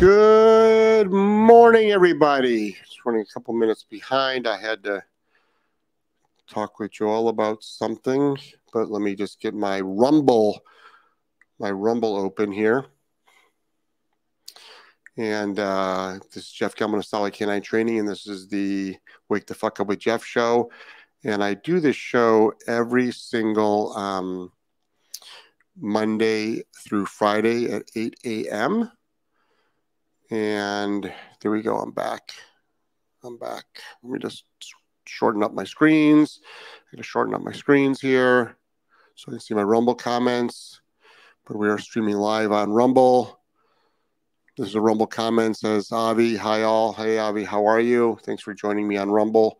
Good morning, everybody. Just running a couple minutes behind. I had to talk with you all about something, but let me just get my Rumble, my Rumble open here. And uh, this is Jeff Gellman of Solid K9 Training, and this is the Wake the Fuck Up with Jeff show. And I do this show every single um, Monday through Friday at 8 a.m. And there we go. I'm back. I'm back. Let me just shorten up my screens. I'm going to shorten up my screens here so I can see my Rumble comments. But we are streaming live on Rumble. This is a Rumble comment says, Avi, hi all. Hey, Avi, how are you? Thanks for joining me on Rumble.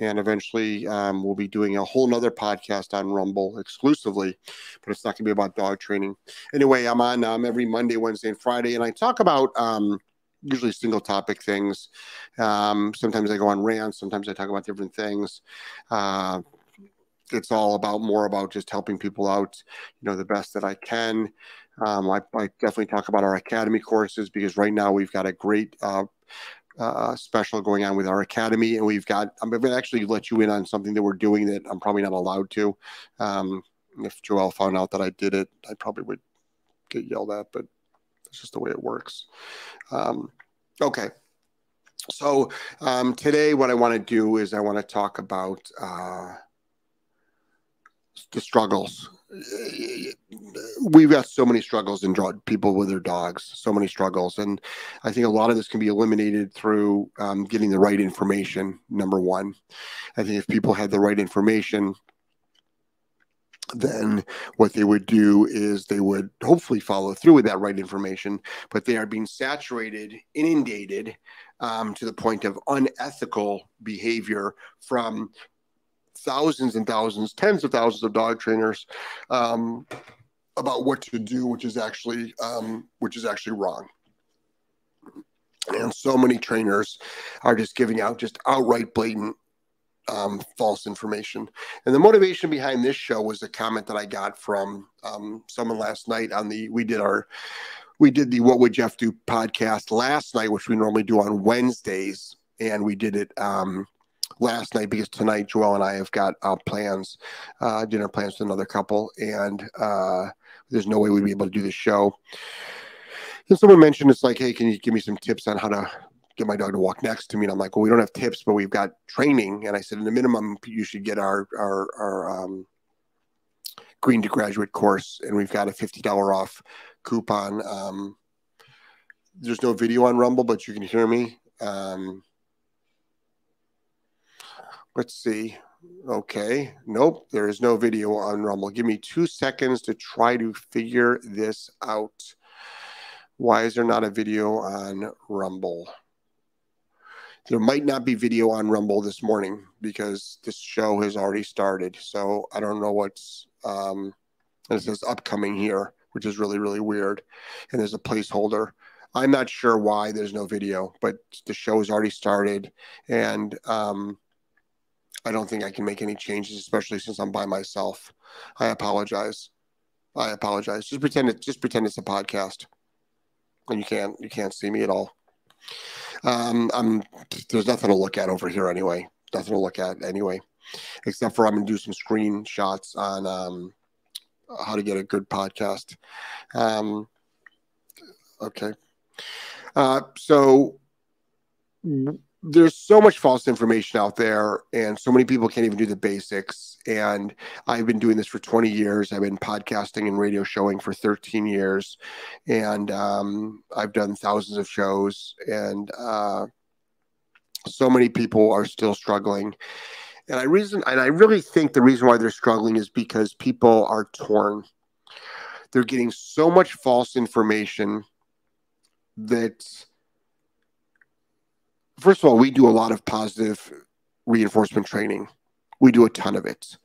And eventually um, we'll be doing a whole nother podcast on Rumble exclusively, but it's not going to be about dog training. Anyway, I'm on um, every Monday, Wednesday, and Friday, and I talk about um, usually single topic things. Um, sometimes I go on rants, sometimes I talk about different things. Uh, it's all about more about just helping people out, you know, the best that I can. Um, I, I, definitely talk about our academy courses because right now we've got a great uh, uh, special going on with our academy, and we've got. I'm going to actually let you in on something that we're doing that I'm probably not allowed to. Um, if Joel found out that I did it, I probably would get yelled at, but it's just the way it works. Um, okay. So um, today, what I want to do is I want to talk about uh, the struggles we've got so many struggles in draw people with their dogs so many struggles. And i think a lot of this can be eliminated through um, getting the right information number one. I think if people had the right information then what they would do is they would hopefully follow through with that right information but they are being saturated inundated um, to the point of unethical behavior from thousands and thousands, tens of thousands of dog trainers um, about what to do, which is actually um, which is actually wrong. And so many trainers are just giving out just outright blatant um, false information. And the motivation behind this show was a comment that I got from um, someone last night on the we did our we did the What Would Jeff Do podcast last night, which we normally do on Wednesdays, and we did it um, last night because tonight Joel and I have got uh, plans, uh, dinner plans with another couple, and uh, there's no way we'd be able to do the show. And someone mentioned it's like, hey, can you give me some tips on how to get my dog to walk next to me? And I'm like, well, we don't have tips, but we've got training. And I said, in the minimum, you should get our our our um, green to graduate course, and we've got a fifty dollar off coupon. Um, there's no video on Rumble, but you can hear me. Um, Let's see. Okay. Nope. There is no video on Rumble. Give me two seconds to try to figure this out. Why is there not a video on Rumble? There might not be video on Rumble this morning because this show has already started. So I don't know what's um it says upcoming here, which is really, really weird. And there's a placeholder. I'm not sure why there's no video, but the show has already started. And um I don't think I can make any changes, especially since I'm by myself. I apologize. I apologize. Just pretend it. Just pretend it's a podcast, and you can't you can't see me at all. Um, I'm there's nothing to look at over here anyway. Nothing to look at anyway, except for I'm gonna do some screenshots on um, how to get a good podcast. Um, okay. Uh, so there's so much false information out there and so many people can't even do the basics. And i've been doing this for 20 years. I've been podcasting and radio showing for 13 years. And um, i've done thousands of shows. And uh, so many people are still struggling. And i reason and i really think the reason why they're struggling is because people are torn. They're getting so much false information that first of all, we do a lot of positive reinforcement training. We do a ton of it.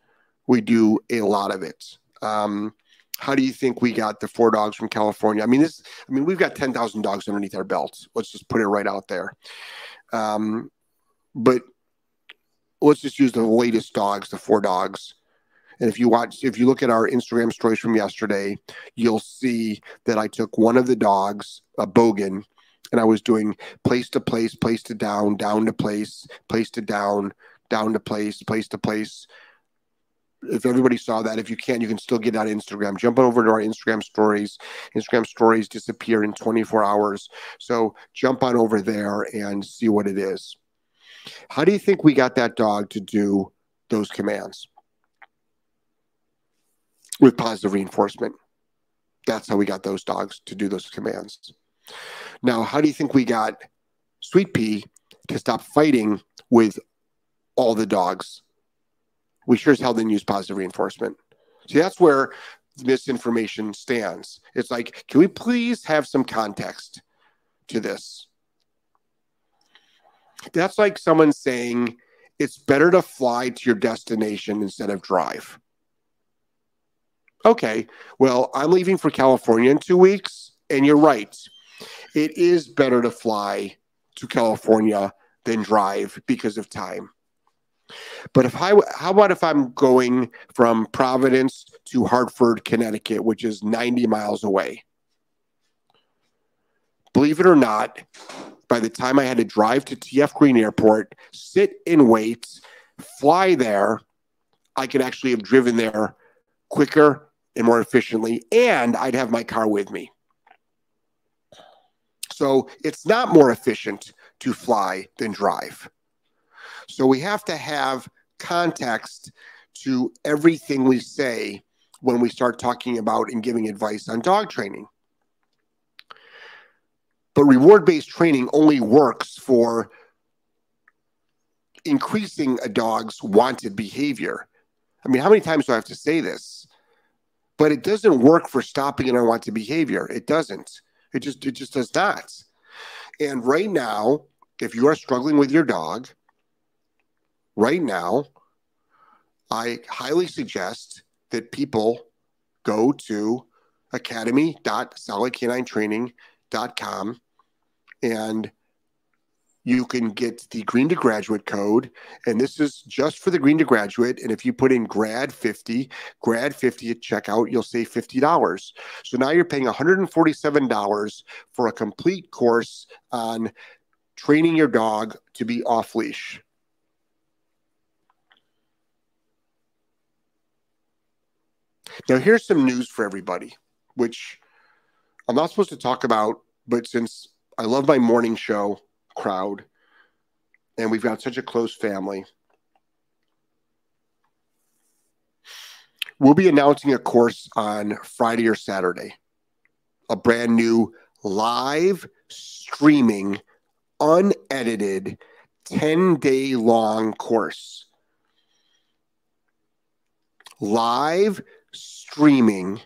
We do a lot of it. Um, how do you think we got the four dogs from California? I mean, this. I mean, we've got ten thousand dogs underneath our belts. Let's just put it right out there. Um, but let's just use the latest dogs, the four dogs. And if you watch, if you look at our Instagram stories from yesterday, you'll see that I took one of the dogs, a Bogan, and I was doing place to place, place to down, down to place, place to down, down to place, place to place. If everybody saw that, if you can, you can still get on Instagram. Jump on over to our Instagram stories. Instagram stories disappear in 24 hours. So jump on over there and see what it is. How do you think we got that dog to do those commands? With positive reinforcement. That's how we got those dogs to do those commands. Now, how do you think we got Sweet Pea to stop fighting with all the dogs? We sure as hell didn't use positive reinforcement. See, that's where misinformation stands. It's like, can we please have some context to this? That's like someone saying it's better to fly to your destination instead of drive. Okay, well, I'm leaving for California in two weeks, and you're right. It is better to fly to California than drive because of time. But if I, how about if I'm going from Providence to Hartford, Connecticut, which is 90 miles away? Believe it or not, by the time I had to drive to TF Green Airport, sit and wait, fly there, I could actually have driven there quicker and more efficiently, and I'd have my car with me. So it's not more efficient to fly than drive. So we have to have context to everything we say when we start talking about and giving advice on dog training. But reward based training only works for increasing a dog's wanted behavior. I mean, how many times do I have to say this? But it doesn't work for stopping an unwanted behavior. It doesn't. It just it just does not. And right now, if you are struggling with your dog, right now, I highly suggest that people go to academy.solidk9training.com and you can get the green to graduate code and this is just for the green to graduate and if you put in grad 50 grad 50 at checkout you'll save $50 so now you're paying $147 for a complete course on training your dog to be off leash. Now here's some news for everybody which i'm not supposed to talk about but since i love my morning show crowd, and we've got such a close family. We'll be announcing a course on Friday or Saturday, a brand new live streaming, unedited, 10 day long course. Live streaming,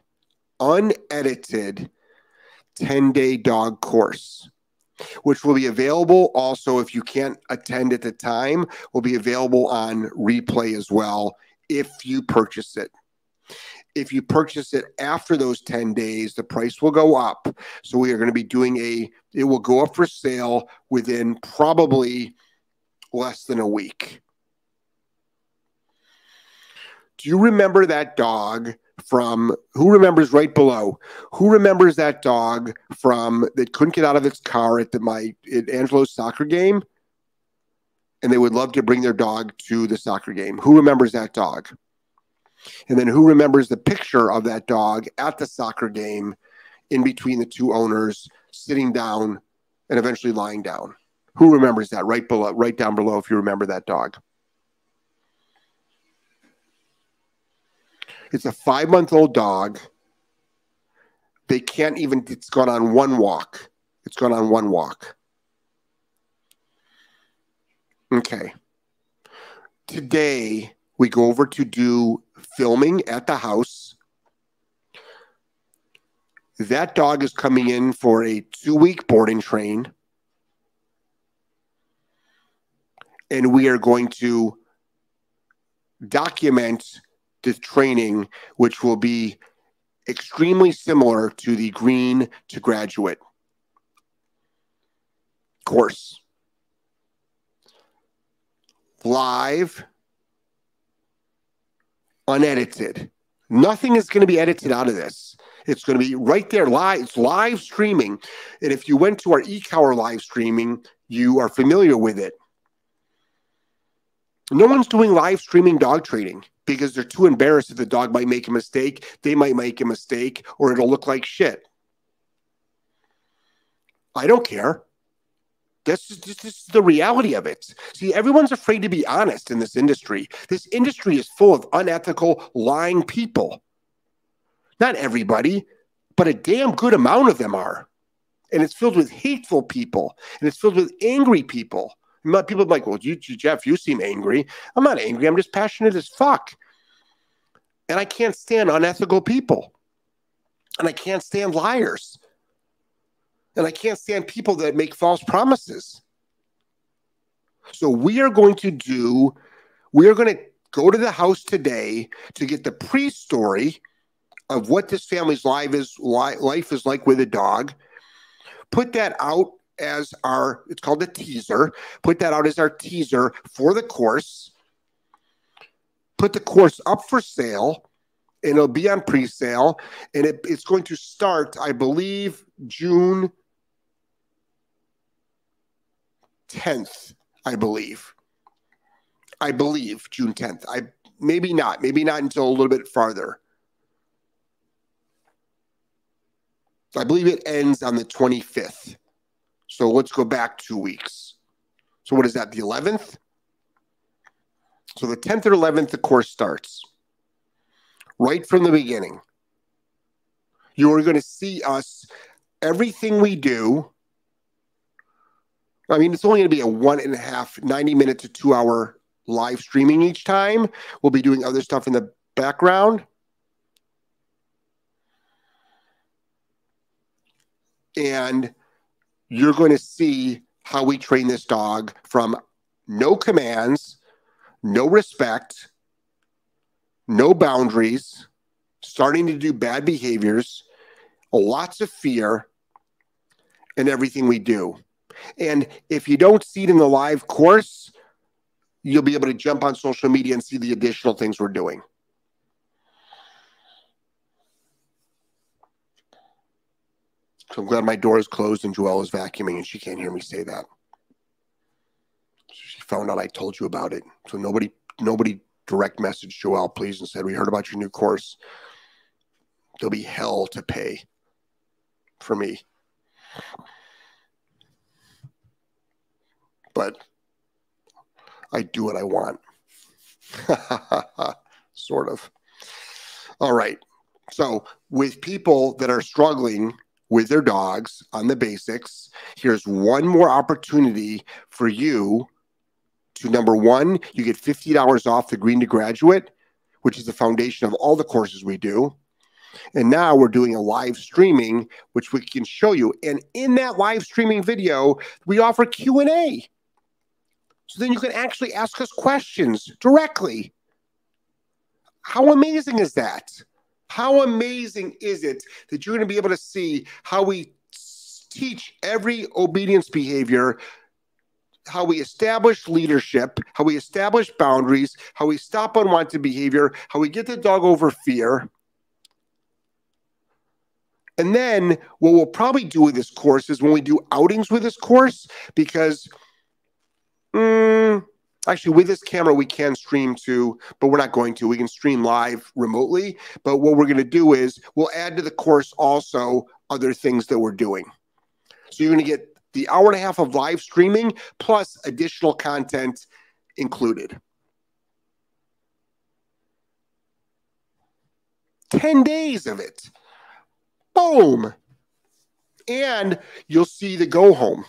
unedited, 10 day dog course which will be available also if you can't attend at the time, will be available on replay as well if you purchase it. If you purchase it after those 10 days, the price will go up. So we are going to be doing a, it will go up for sale within probably less than a week. Do you remember that dog from who remembers right below? Who remembers that dog from that couldn't get out of its car at the my at Angelo's soccer game? And they would love to bring their dog to the soccer game. Who remembers that dog? And then who remembers the picture of that dog at the soccer game in between the two owners sitting down and eventually lying down? Who remembers that right below, right down below if you remember that dog? It's a five month old dog. They can't even, it's gone on one walk. It's gone on one walk. Okay. Today, we go over to do filming at the house. That dog is coming in for a two week boarding train. And we are going to document the training, which will be extremely similar to the green to graduate course. Live, unedited. Nothing is going to be edited out of this. It's going to be right there live. It's live streaming. And if you went to our e-collar live streaming, you are familiar with it. No one's doing live streaming dog training because they're too embarrassed that the dog might make a mistake. They might make a mistake or it'll look like shit. I don't care. That's just, this is the reality of it. See, everyone's afraid to be honest in this industry. This industry is full of unethical, lying people. Not everybody, but a damn good amount of them are. And it's filled with hateful people and it's filled with angry people. People are like, well, you, Jeff, you seem angry. I'm not angry. I'm just passionate as fuck. And I can't stand unethical people. And I can't stand liars. And I can't stand people that make false promises. So we are going to do, we are going to go to the house today to get the pre story of what this family's life is, life is like with a dog. Put that out as our, it's called a teaser. Put that out as our teaser for the course. Put the course up for sale and it'll be on pre sale. And it, it's going to start, I believe, June 10th, I believe. I believe June 10th. I maybe not, maybe not until a little bit farther. I believe it ends on the 25th. So let's go back two weeks. So what is that? The 11th? So the 10th or 11th, the course starts right from the beginning. You are going to see us, everything we do I mean, it's only going to be a one and a half, 90 minute to two hour live streaming each time. We'll be doing other stuff in the background. And you're going to see how we train this dog from no commands, no respect, no boundaries, starting to do bad behaviors, lots of fear, and everything we do. And if you don't see it in the live course, you'll be able to jump on social media and see the additional things we're doing. So I'm glad my door is closed and Joelle is vacuuming and she can't hear me say that. She found out I told you about it. So nobody nobody direct messaged Joelle, please, and said, We heard about your new course. There'll be hell to pay for me but I do what I want. sort of. All right. So, with people that are struggling with their dogs on the basics, here's one more opportunity for you to number one, you get $50 off the Green to Graduate, which is the foundation of all the courses we do. And now we're doing a live streaming, which we can show you. And in that live streaming video, we offer Q&A. So then you can actually ask us questions directly. How amazing is that? How amazing is it that you're going to be able to see how we teach every obedience behavior, how we establish leadership, how we establish boundaries, how we stop unwanted behavior, how we get the dog over fear. And then what we'll probably do with this course is when we do outings with this course, because – actually, with this camera, we can stream to, but we're not going to. We can stream live remotely. But what we're going to do is we'll add to the course also other things that we're doing. So you're going to get the hour and a half of live streaming plus additional content included. 10 days of it. Boom. And you'll see the go home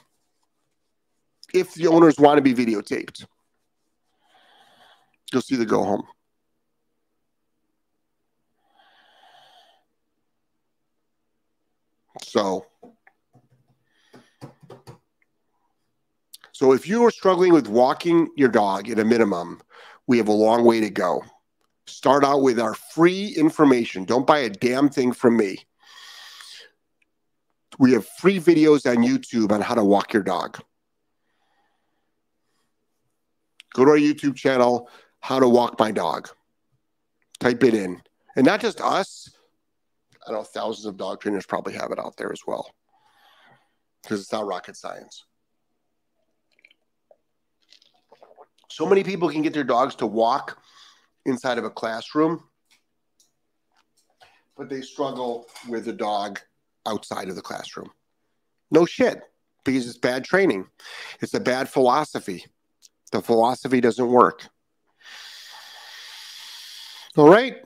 if the owners want to be videotaped. You'll see the go home. So, so if you are struggling with walking your dog at a minimum, we have a long way to go. Start out with our free information. Don't buy a damn thing from me. We have free videos on YouTube on how to walk your dog. Go to our YouTube channel, How to Walk My Dog. Type it in. And not just us, I know thousands of dog trainers probably have it out there as well because it's not rocket science. So many people can get their dogs to walk inside of a classroom, but they struggle with the dog outside of the classroom. No shit, because it's bad training. It's a bad philosophy. The philosophy doesn't work. All right.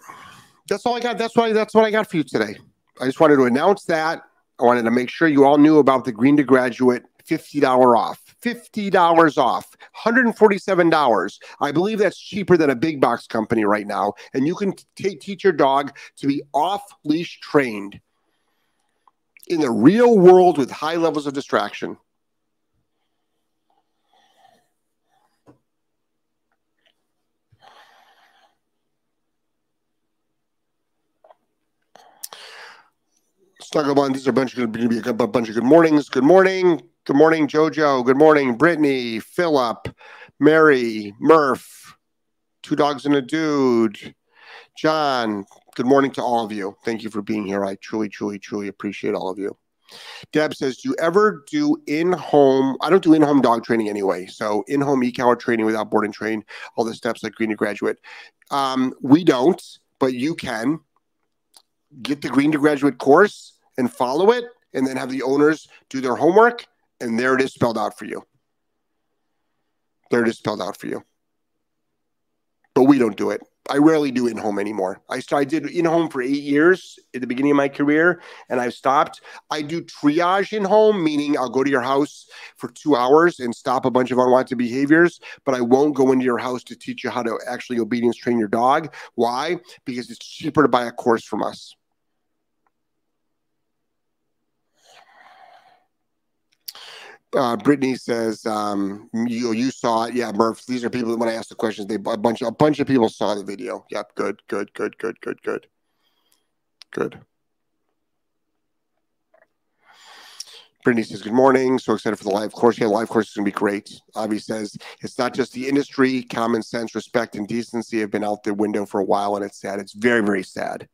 That's all I got. That's why that's what I got for you today. I just wanted to announce that. I wanted to make sure you all knew about the Green to Graduate $50 off. $50 off. $147. I believe that's cheaper than a big box company right now. And you can t- teach your dog to be off leash trained in the real world with high levels of distraction. Snugglebun, these are a bunch of good, a bunch of good mornings. Good morning. Good morning, Jojo. Good morning, Brittany, Philip, Mary, Murph, two dogs and a dude. John, good morning to all of you. Thank you for being here. I truly, truly, truly appreciate all of you. Deb says, Do you ever do in home? I don't do in home dog training anyway. So, in home e training without board and train, all the steps like Green to Graduate. Um, we don't, but you can get the Green to Graduate course and follow it and then have the owners do their homework and there it is spelled out for you. There it is spelled out for you. But we don't do it. I rarely do in home anymore. I I did in home for eight years at the beginning of my career, and I've stopped. I do triage in home, meaning I'll go to your house for two hours and stop a bunch of unwanted behaviors, but I won't go into your house to teach you how to actually obedience train your dog. Why? Because it's cheaper to buy a course from us. Uh, Brittany says um, you you saw it. Yeah, Murph. These are people. That when I asked the questions, they a bunch a bunch of people saw the video. Yep. Good. Good. Good. Good. Good. Good. Good. Brittany says, Good morning. So excited for the live course. Yeah, live course is going to be great. Avi says, It's not just the industry, common sense, respect, and decency have been out the window for a while, and it's sad. It's very, very sad.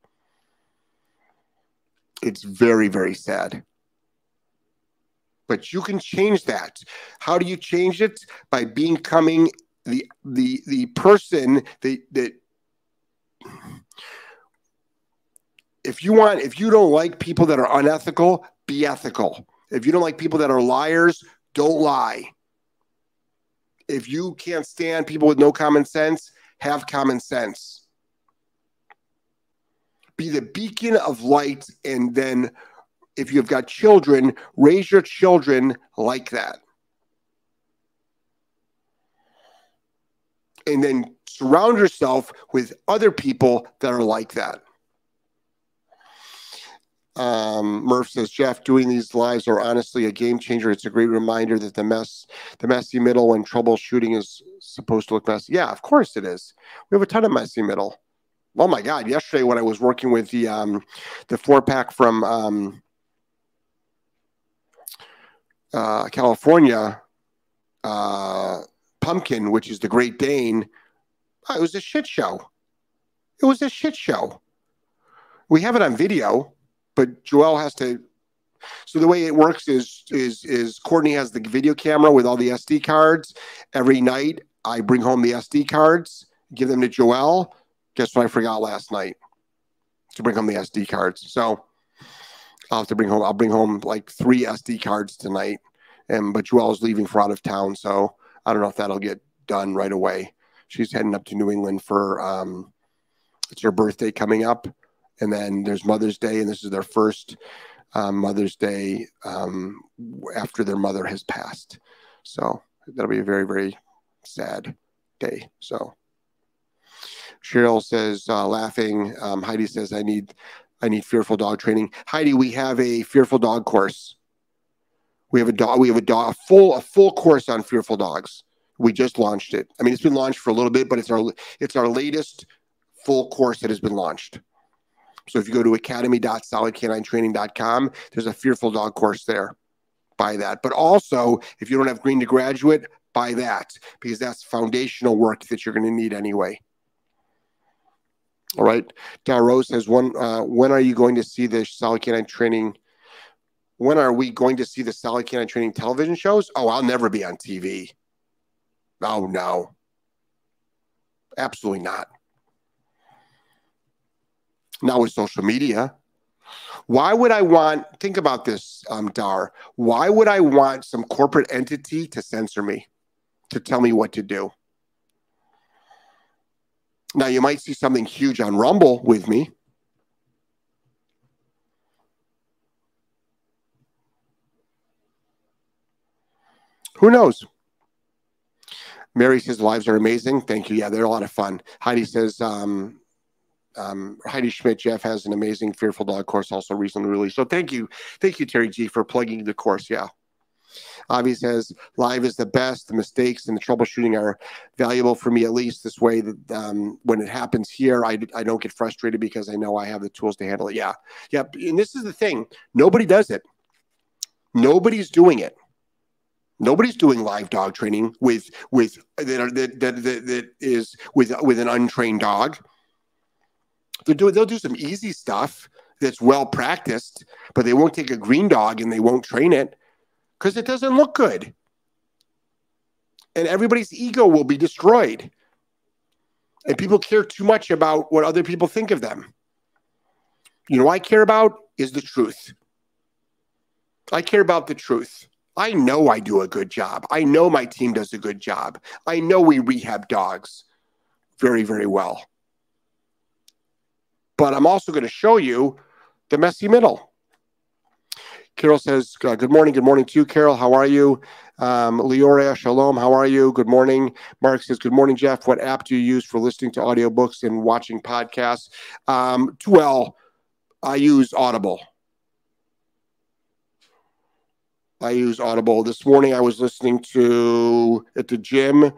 It's very, very sad but you can change that. How do you change it? By becoming the the the person that that if you want if you don't like people that are unethical, be ethical. If you don't like people that are liars, don't lie. If you can't stand people with no common sense, have common sense. Be the beacon of light and then if you've got children, raise your children like that. And then surround yourself with other people that are like that. Um, Murph says, Jeff, doing these lives are honestly a game changer. It's a great reminder that the mess, the messy middle when troubleshooting is supposed to look messy. Yeah, of course it is. We have a ton of messy middle. Oh my God! Yesterday, when I was working with the um, the four pack from um, uh, California uh, pumpkin, which is the Great Dane, oh, it was a shit show. It was a shit show. We have it on video, but Joel has to. So the way it works is is is Courtney has the video camera with all the SD cards. Every night, I bring home the SD cards, give them to Joel. Guess what I forgot last night? To bring home the SD cards. So I'll have to bring home. I'll bring home like three SD cards tonight, and but Joelle's leaving for out of town, so I don't know if that'll get done right away. She's heading up to New England for um, it's her birthday coming up, and then there's Mother's Day, and this is their first um, Mother's Day um, after their mother has passed. So that'll be a very very sad day. So. Cheryl says, uh, laughing. Um, Heidi says, I need I need fearful dog training. Heidi, we have a fearful dog course. We have a dog. We have a dog. A full a full course on fearful dogs. We just launched it. I mean, it's been launched for a little bit, but it's our it's our latest full course that has been launched. So if you go to academy.solidk9training.com, there's a fearful dog course there. Buy that. But also, if you don't have green to graduate, buy that because that's foundational work that you're going to need anyway. All right. Rose says, "When uh, when are you going to see the Solid K9 Training? When are we going to see the Solid K9 Training television shows? Oh, I'll never be on TV. Oh no, absolutely not. Not with social media. Why would I want? Think about this, um, Dar. Why would I want some corporate entity to censor me, to tell me what to do?" Now, you might see something huge on Rumble with me. Who knows? Mary says lives are amazing. Thank you. Yeah, they're a lot of fun. Heidi says um, um, Heidi Schmidt Jeff has an amazing Fearful Dog course also recently released. So thank you, thank you Terry G for plugging the course. Yeah, Avi says live is the best. The mistakes and the troubleshooting are valuable for me, at least this way that um, when it happens here, I, I don't get frustrated because I know I have the tools to handle it. Yeah. Yep. And this is the thing nobody does it. Nobody's doing it. Nobody's doing live dog training with with that that, that, that, is with with an untrained dog. They'll do they'll do some easy stuff that's well practiced, but they won't take a green dog and they won't train it because it doesn't look good. And everybody's ego will be destroyed. And people care too much about what other people think of them. You know, I care about is the truth. I care about the truth. I know I do a good job. I know my team does a good job. I know we rehab dogs very, very well. But I'm also going to show you the messy middle. Carol says, uh, Good morning. Good morning to you, Carol. How are you? Um, Leora, shalom. How are you? Good morning. Mark says, Good morning, Jeff. What app do you use for listening to audiobooks and watching podcasts? Um, well, I use Audible. I use Audible. This morning I was listening to at the gym.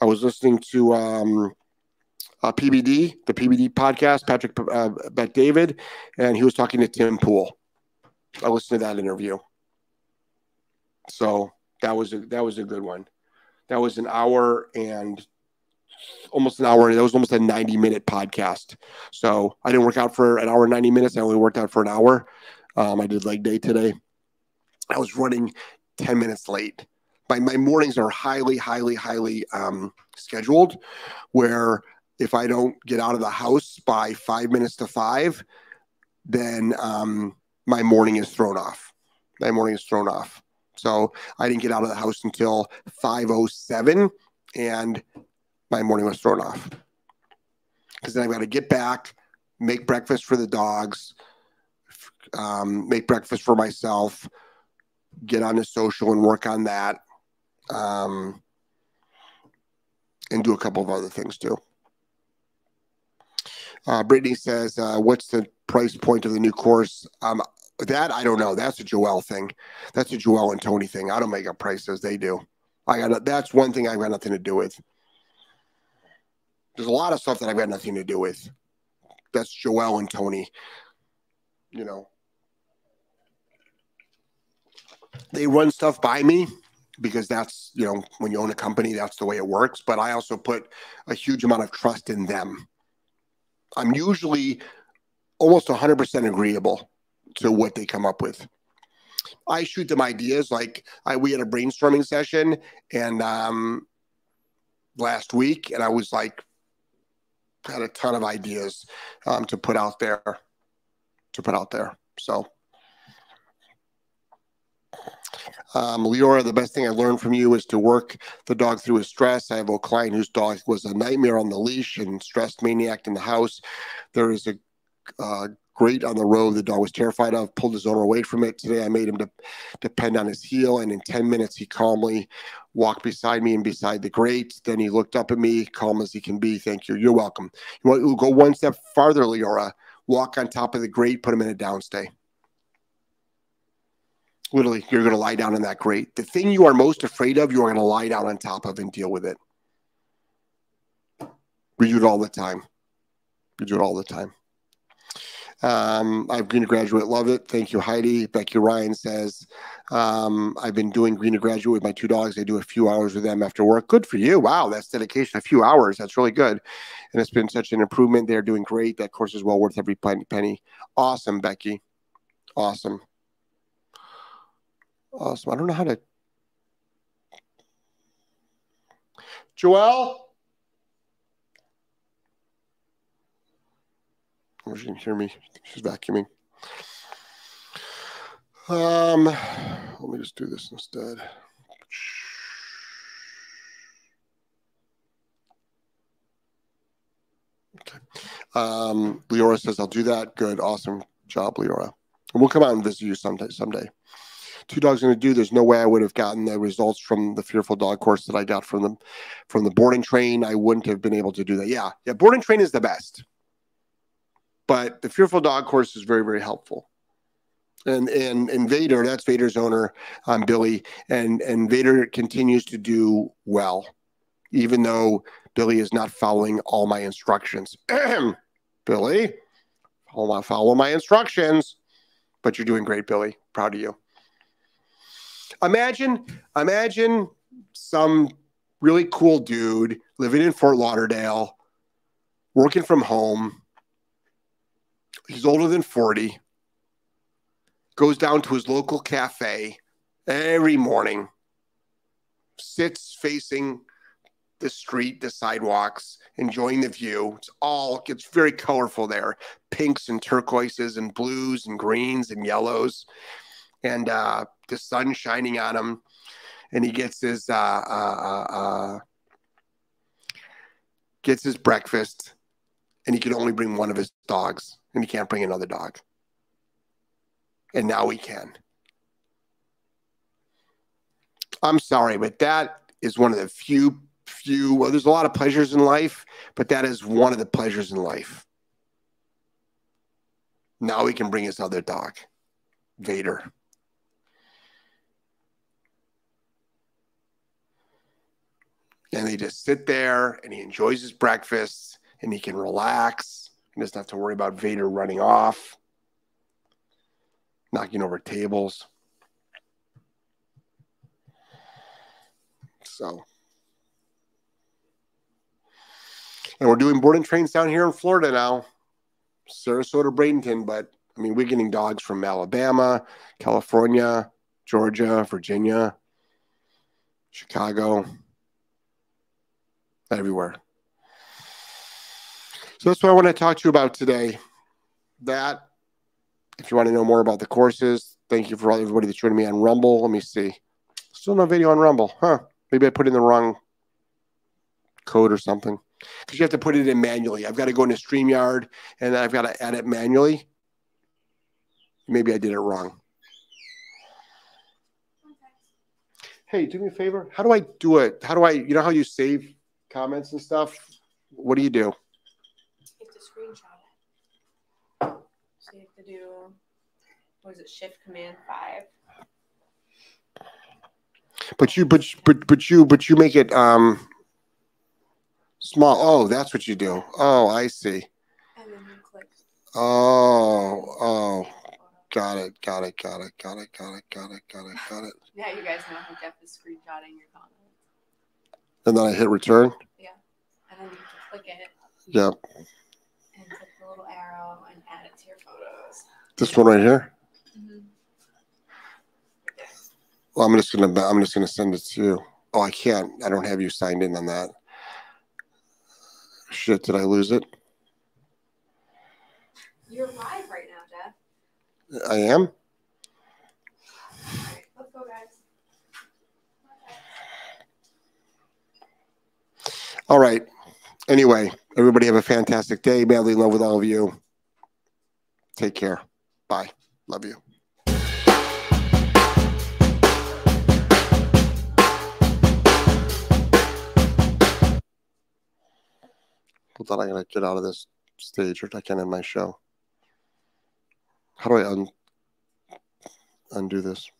I was listening to um, uh, PBD, the PBD podcast, Patrick uh, Bet David, and he was talking to Tim Pool. I listened to that interview. So that was a that was a good one. That was an hour and almost an hour. That was almost a 90 minute podcast. So I didn't work out for an hour and 90 minutes. I only worked out for an hour. Um, I did leg day today. I was running 10 minutes late. My, my mornings are highly, highly, highly um, scheduled where if I don't get out of the house by five minutes to five, then um, my morning is thrown off. My morning is thrown off. So I didn't get out of the house until 5:07, and my morning was thrown off. Because then I've got to get back, make breakfast for the dogs, um, make breakfast for myself, get on the social and work on that, um, and do a couple of other things too. Uh, Brittany says, uh, "What's the price point of the new course?" Um, that I don't know. That's a Joel thing. That's a Joel and Tony thing. I don't make up prices; they do. I got that's one thing I've got nothing to do with. There's a lot of stuff that I've got nothing to do with. That's Joel and Tony. You know, they run stuff by me because that's you know when you own a company that's the way it works but i also put a huge amount of trust in them I'm usually almost 100% agreeable to what they come up with. I shoot them ideas. Like I, we had a brainstorming session and um, last week, and I was like, had a ton of ideas um, to put out there, to put out there. So Um, Leora, the best thing I learned from you is to work the dog through his stress. I have a client whose dog was a nightmare on the leash and stressed maniac in the house. There is a uh, great on the road the dog was terrified of, pulled his owner away from it. Today I made him de- depend on his heel, and in 10 minutes he calmly walked beside me and beside the grate. Then he looked up at me, calm as he can be. Thank you. You're welcome. You want to go one step farther, Leora? Walk on top of the grate, put him in a downstay literally you're going to lie down in that grate. The thing you are most afraid of, you are going to lie down on top of and deal with it. We do it all the time. We do it all the time. Um, I've Green to Graduate, love it. Thank you, Heidi. Becky Ryan says, um, I've been doing Green to Graduate with my two dogs. I do a few hours with them after work. Good for you. Wow, that's dedication. A few hours. That's really good. And it's been such an improvement. They're doing great. That course is well worth every penny. Awesome, Becky. Awesome. Awesome. I don't know how to. Joelle? Oh, she can hear me. She's vacuuming. Um, let me just do this instead. Okay. Um, Leora says, I'll do that. Good. Awesome job, Leora. And we'll come out and visit you someday. Someday. Two dogs going to do. There's no way I would have gotten the results from the fearful dog course that I got from them from the boarding train. I wouldn't have been able to do that. Yeah, yeah. Boarding train is the best but the Fearful Dog course is very, very helpful. And and and Vader, that's Vader's owner, um, Billy, and and Vader continues to do well, even though Billy is not following all my instructions. Billy, follow my follow my instructions, but you're doing great, Billy. Proud of you. Imagine, imagine some really cool dude living in Fort Lauderdale, working from home he's older than 40, goes down to his local cafe every morning, sits facing the street, the sidewalks, enjoying the view. It's all it's very colorful there. Pinks and turquoises and blues and greens and yellows. And uh, the sun shining on him. And he gets his uh, uh, uh, uh gets his breakfast and he can only bring one of his dogs and he can't bring another dog. And now he can. I'm sorry, but that is one of the few, few, well, there's a lot of pleasures in life, but that is one of the pleasures in life. Now he can bring his other dog, Vader. And they just sit there and he enjoys his breakfast and he can relax he doesn't have to worry about Vader running off, knocking over tables. So, and we're doing boarding trains down here in Florida now, Sarasota, Bradenton. But I mean, we're getting dogs from Alabama, California, Georgia, Virginia, Chicago, everywhere. So that's what I want to talk to you about today. That, if you want to know more about the courses, thank you for all everybody that's joining me on Rumble. Let me see. Still no video on Rumble, huh? Maybe I put in the wrong code or something. Because you have to put it in manually. I've got to go into StreamYard and then I've got to add it manually. Maybe I did it wrong. Hey, do me a favor. How do I do it? How do I, you know how you save comments and stuff? What do you do? So you have to do, what is it, Shift Command 5. But you, but but but you, but you make it um small. Oh, that's what you do. Oh, I see. And then you click. Oh, oh, got it, got it, got it, got it, got it, got it, got it, got it. Yeah, you guys know how Jeff is screenshotting your comments. And then I hit return. Yeah, and then you click it. Yep. And click the little arrow and add it to your photos. This one right here. Well, I'm just gonna I'm just gonna send it to you. Oh, I can't. I don't have you signed in on that. Shit, did I lose it? You're live right now, Jeff. I am. let's go, guys. All right. Anyway, everybody have a fantastic day. Madly in love with all of you. Take care. Bye. Love you. I thought I'm gonna get out of this stage or I can end my show. How do I un- undo this?